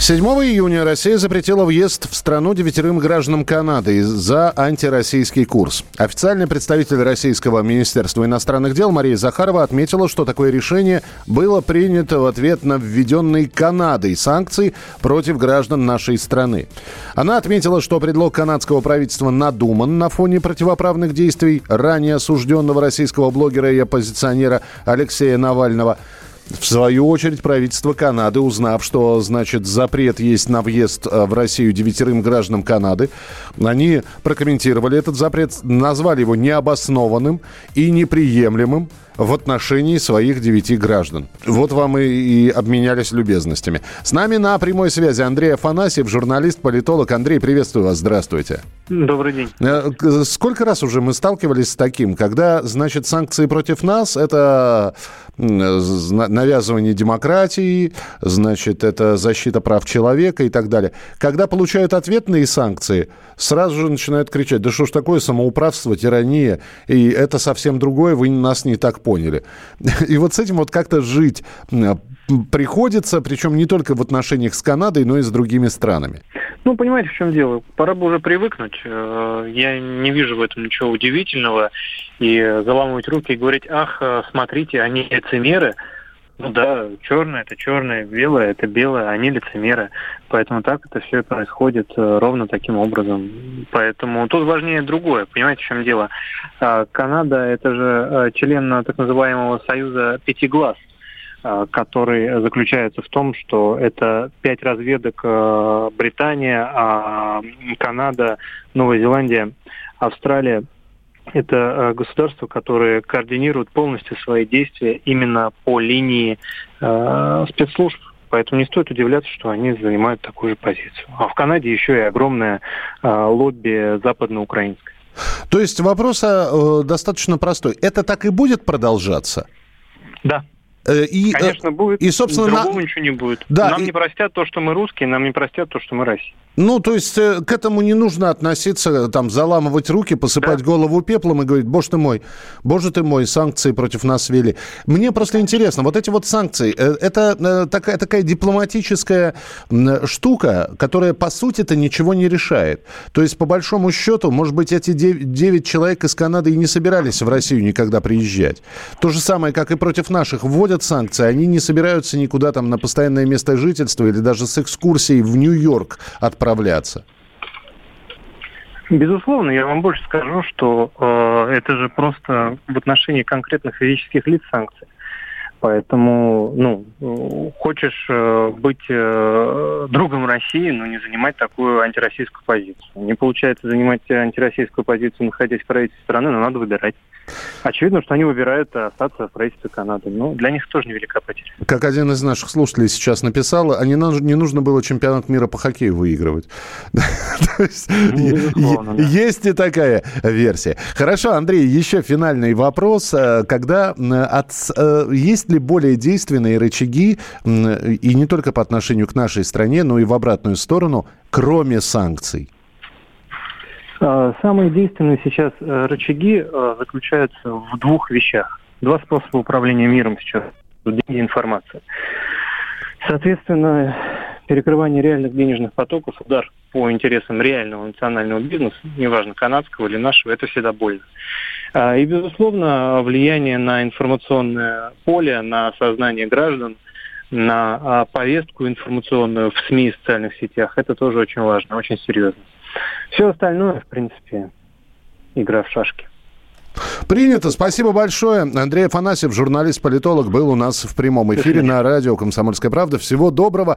7 июня Россия запретила въезд в страну девятерым гражданам Канады за антироссийский курс. Официальный представитель Российского Министерства иностранных дел Мария Захарова отметила, что такое решение было принято в ответ на введенные Канадой санкции против граждан нашей страны. Она отметила, что предлог канадского правительства надуман на фоне противоправных действий ранее осужденного российского блогера и оппозиционера Алексея Навального – в свою очередь, правительство Канады, узнав, что, значит, запрет есть на въезд э, в Россию девятерым гражданам Канады, они прокомментировали этот запрет, назвали его необоснованным и неприемлемым в отношении своих девяти граждан. Вот вам и, и обменялись любезностями. С нами на прямой связи Андрей Афанасьев, журналист, политолог. Андрей, приветствую вас, здравствуйте. Добрый день. Э, сколько раз уже мы сталкивались с таким, когда, значит, санкции против нас – это навязывание демократии, значит, это защита прав человека и так далее. Когда получают ответные санкции, сразу же начинают кричать, да что ж такое самоуправство, тирания, и это совсем другое, вы нас не так поняли. И вот с этим вот как-то жить приходится, причем не только в отношениях с Канадой, но и с другими странами. Ну, понимаете, в чем дело? Пора бы уже привыкнуть. Э, я не вижу в этом ничего удивительного. И заламывать руки и говорить, ах, э, смотрите, они лицемеры. Ну да, черное это черное, белое это белое, они лицемеры. Поэтому так это все происходит э, ровно таким образом. Поэтому тут важнее другое. Понимаете, в чем дело? Канада это же член так называемого союза пяти глаз. Э, который заключается в том, что это пять разведок э, Британия, а, Канада, Новая Зеландия, Австралия. Это э, государства, которые координируют полностью свои действия именно по линии спецслужб. Поэтому не стоит удивляться, что они занимают такую же позицию. А в Канаде еще и огромное лобби западноукраинское. То есть вопрос достаточно простой. Это так и будет продолжаться? Да. Э, и, э, Конечно, будет. И, собственно, Другого на... ничего не будет. Да, нам и... не простят то, что мы русские, нам не простят то, что мы Россия. Ну, то есть э, к этому не нужно относиться, там, заламывать руки, посыпать да. голову пеплом и говорить, боже ты мой, боже ты мой, санкции против нас ввели. Мне просто интересно, вот эти вот санкции, это такая, такая дипломатическая штука, которая, по сути-то, ничего не решает. То есть, по большому счету, может быть, эти 9, 9 человек из Канады и не собирались в Россию никогда приезжать. То же самое, как и против наших, вводят санкции, они не собираются никуда там на постоянное место жительства или даже с экскурсией в Нью-Йорк от отправляться? Безусловно, я вам больше скажу, что э, это же просто в отношении конкретных физических лиц санкции. Поэтому, ну, хочешь э, быть э, другом России, но не занимать такую антироссийскую позицию. Не получается занимать антироссийскую позицию, находясь в правительстве страны, но надо выбирать. Очевидно, что они выбирают остаться в правительстве Канады. Но для них тоже невелика потеря. Как один из наших слушателей сейчас написал, а не, не нужно было чемпионат мира по хоккею выигрывать. Ну, есть и такая версия. Хорошо, Андрей, еще финальный вопрос. Э, когда есть ли более действенные рычаги, и не только по отношению к нашей стране, но и в обратную сторону, кроме санкций? А, самые действенные сейчас э, рычаги э, заключаются в двух вещах. Два способа управления миром сейчас. Деньги информация. Соответственно, перекрывание реальных денежных потоков, удар по интересам реального национального бизнеса, неважно, канадского или нашего, это всегда больно. А, и, безусловно, влияние на информационное поле, на сознание граждан, на а, повестку информационную в СМИ и социальных сетях, это тоже очень важно, очень серьезно. Все остальное, в принципе, игра в шашки. Принято. Спасибо большое. Андрей Афанасьев, журналист-политолог, был у нас в прямом эфире на радио «Комсомольская правда». Всего доброго.